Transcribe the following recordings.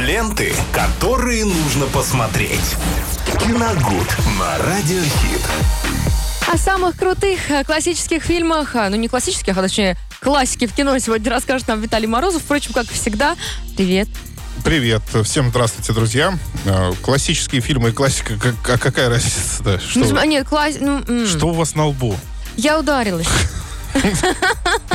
Ленты, которые нужно посмотреть. Киногуд на Радиохит. О самых крутых э, классических фильмах, а, ну не классических, а точнее классики в кино сегодня расскажет нам Виталий Морозов. Впрочем, как всегда, привет. Привет. Всем здравствуйте, друзья. Э, Классические фильмы и классика, как- а какая разница? Да? Что, Ну, см- нет, класс... Ну, м, что у вас на лбу? Я ударилась.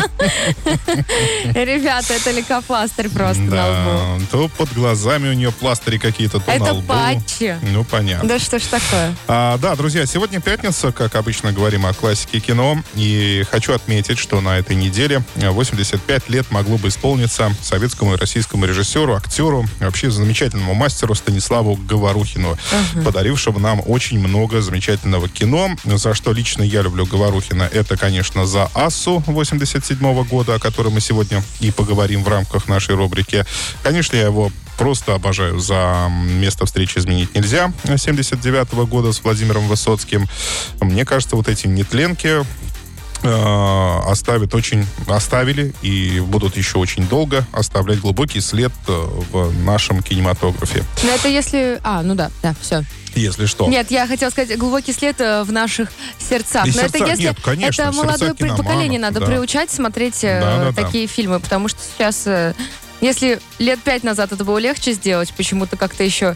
Ребята, это лейкопластырь просто на лбу. То под глазами у нее пластыри какие-то, то на Это лбу. патчи. Ну, понятно. Да что ж такое? А, да, друзья, сегодня пятница, как обычно говорим о классике кино. И хочу отметить, что на этой неделе 85 лет могло бы исполниться советскому и российскому режиссеру, актеру, вообще замечательному мастеру Станиславу Говорухину, подарившему нам очень много замечательного кино. За что лично я люблю Говорухина, это, конечно, за «Ассу» 87 года, о которой мы сегодня и поговорим в рамках нашей рубрики. Конечно, я его просто обожаю за место встречи изменить нельзя 79 года с Владимиром Высоцким. Мне кажется, вот эти нетленки оставят очень, оставили и будут еще очень долго оставлять глубокий след э, в нашем кинематографе. Ну это если... А, ну да, да, все. Если что. Нет, я хотела сказать, глубокий след э, в наших сердцах. И Но это сердцах, если нет, конечно, это молодое поколение надо да. приучать смотреть э, Да-да-да. такие фильмы, потому что сейчас, если лет пять назад это было легче сделать, почему-то как-то еще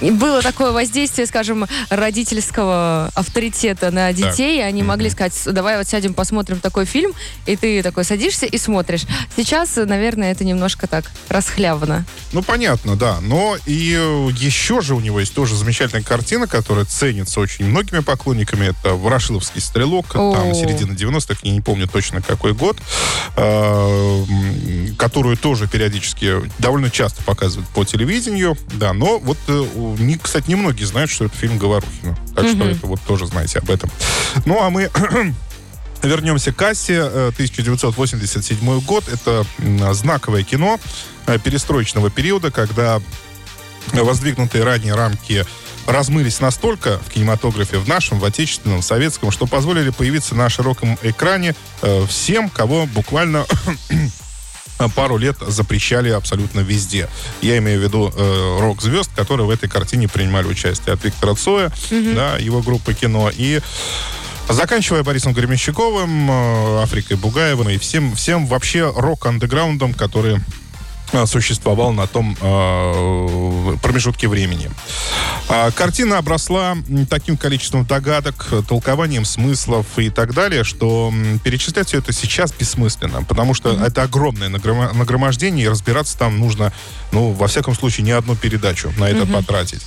было такое воздействие, скажем, родительского авторитета на детей, и они могли сказать, давай вот сядем, посмотрим такой фильм, и ты такой садишься и смотришь. Сейчас, наверное, это немножко так расхлявано. Ну, понятно, да. Но и э, еще же у него есть тоже замечательная картина, которая ценится очень многими поклонниками. Это «Ворошиловский стрелок», О. там середина 90-х, я не помню точно какой год, м, которую тоже периодически, довольно часто показывают по телевидению, да, но вот, э, не, кстати, немногие знают, что это фильм Говорухина. Так что это вот тоже знаете об этом. Ну, а мы Вернемся к кассе. Э, 1987 год. Это знаковое кино э, перестроечного периода, когда воздвигнутые ранее рамки размылись настолько в кинематографе, в нашем, в отечественном, в советском, что позволили появиться на широком экране э, всем, кого буквально пару лет запрещали абсолютно везде. Я имею в виду э, рок-звезд, которые в этой картине принимали участие. От Виктора Цоя, да, его группы кино, и Заканчивая Борисом Гремещаковым, э, Африкой Бугаевым и всем, всем вообще рок-андеграундом, который э, существовал на том э, промежутке времени. А, Картина обросла таким количеством догадок, э, толкованием смыслов и так далее, что перечислять все это сейчас бессмысленно, потому что это огромное нагрома- нагромождение, и разбираться там нужно, ну, во всяком случае, не одну передачу на это потратить.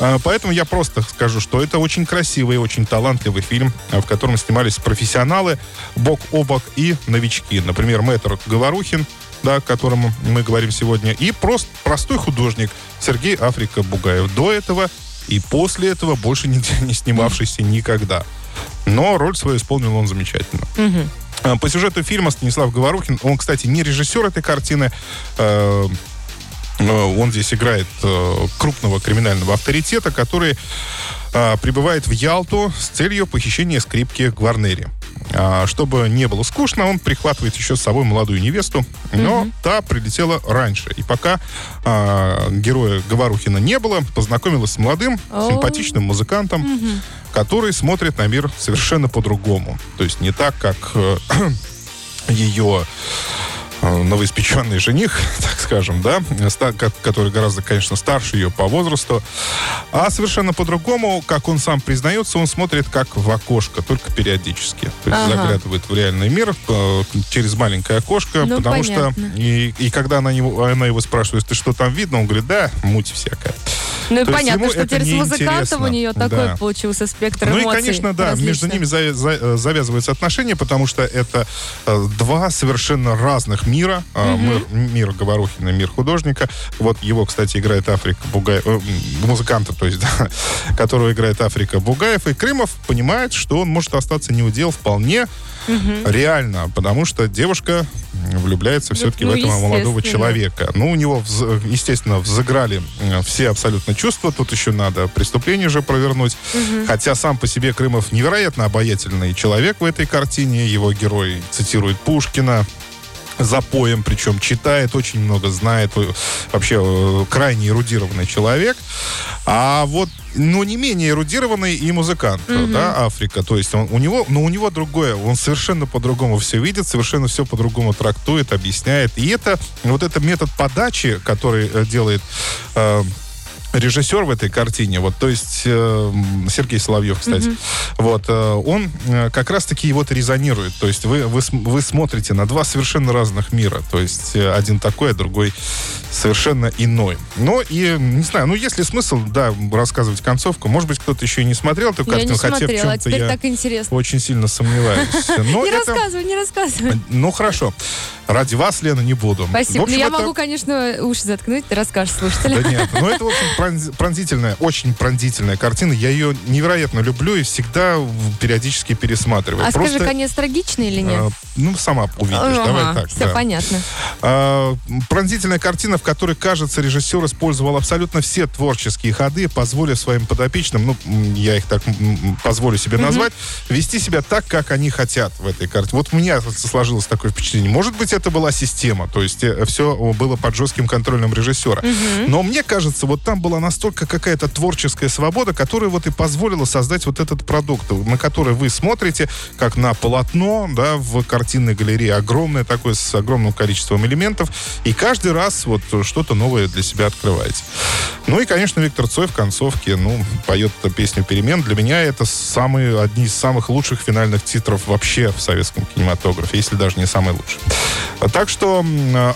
А, Поэтому я просто скажу, что это очень красивый, очень талантливый фильм, а, в котором снимались профессионалы бок о бок и новички. Например, мэтр Говорухин, да, о котором мы говорим сегодня, и просто простой художник Сергей Африка Бугаев. До этого и после этого больше нигде не снимавшийся никогда. Но роль свою исполнил он замечательно. А, По сюжету фильма Станислав Говорухин, он, кстати, не режиссер этой картины, э, он здесь играет э, крупного криминального авторитета, который э, прибывает в Ялту с целью похищения скрипки Гварнери. А, чтобы не было скучно, он прихватывает еще с собой молодую невесту, но та прилетела раньше. И пока а, героя Говорухина не было, познакомилась с молодым, О. симпатичным музыкантом, который смотрит на мир совершенно по-другому. То есть не так, как э, ее э, новоиспеченный жених, так скажем, да, который гораздо, конечно, старше ее по возрасту, а совершенно по-другому, как он сам признается, он смотрит как в окошко, только периодически. То есть Ага. заглядывает в реальный мир э, через маленькое окошко, Ну, потому понятно. что и, и когда она его, она его спрашивает, ты что там видно, он говорит, да, муть всякая. Ну и То понятно, что теперь с музыкантом у нее Да. такой получился спектр Ну и, эмоций. конечно, да, между ними за- за- э, завязываются отношения, потому что это э, два совершенно разных мира. Э, мир, мир Говорухина, мир художника. Вот его, кстати, играет Африка Бугаев, э, музыканта, то есть, да, которого играет Африка Бугаев. И Крымов понимает, что он может остаться неудел вполне реально, потому что девушка влюбляется все-таки ну, в этого молодого человека. Ну, у него, естественно, взыграли э, все абсолютно чувства. Тут еще надо преступление же провернуть. Хотя сам по себе Крымов невероятно обаятельный человек в этой картине. Его герой цитирует Пушкина. Запоем, причем читает, очень много знает, э, вообще э, крайне эрудированный человек. А вот, ну, не менее эрудированный и музыкант, mm-hmm. да, Африка. То есть он, у него, но у него другое, он совершенно по-другому все видит, совершенно все по-другому трактует, объясняет. И это, вот этот метод подачи, который делает э, режиссер в этой картине, вот, то есть э, Сергей Соловьев, кстати, mm-hmm. вот, э, он э, как раз-таки вот резонирует, то есть вы, вы, вы смотрите на два совершенно разных мира, то есть э, один такой, а другой совершенно иной. Но и, не знаю, ну, есть ли смысл, да, рассказывать концовку, может быть, кто-то еще и не смотрел эту картину, хотя смотрела, в чем-то а я так интересно. очень сильно сомневаюсь. Но не это... рассказывай, не рассказывай. Ну, хорошо. Ради вас, Лена, не буду. Спасибо. Общем, ну, я это... могу, конечно, уши заткнуть, ты расскажешь слушателям. Да нет, ну это, в общем, пронзительная, очень пронзительная картина. Я ее невероятно люблю и всегда периодически пересматриваю. А Просто, скажи, конец трагичный или нет? А, ну, сама увидишь. Давай так. Все понятно. А, пронзительная картина, в которой, кажется, режиссер использовал абсолютно все творческие ходы, позволив своим подопечным, ну, я их так позволю себе mm-hmm. назвать, вести себя так, как они хотят в этой карте. Вот у меня сложилось такое впечатление. Может быть, это была система, то есть э, все было под жестким контролем режиссера. Mm-hmm. Но мне кажется, вот там была настолько какая-то творческая свобода, которая вот и позволила создать вот этот продукт, на который вы смотрите, как на полотно, да, в картинной галерее. Огромное такое, с огромным количеством элементов. И каждый раз вот что-то новое для себя открываете. Ну и, конечно, Виктор Цой в концовке, ну, поет песню «Перемен». Для меня это самые, одни из самых лучших финальных титров вообще в советском кинематографе, если даже не самый лучший. Так что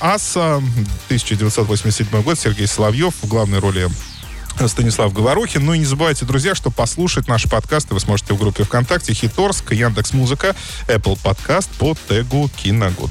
«Аса», 1987 год, Сергей Соловьев в главной роли Станислав Говорухин. Ну и не забывайте, друзья, что послушать наши подкасты вы сможете в группе ВКонтакте Хиторск, Яндекс Музыка, Apple Подкаст по тегу Киногуд.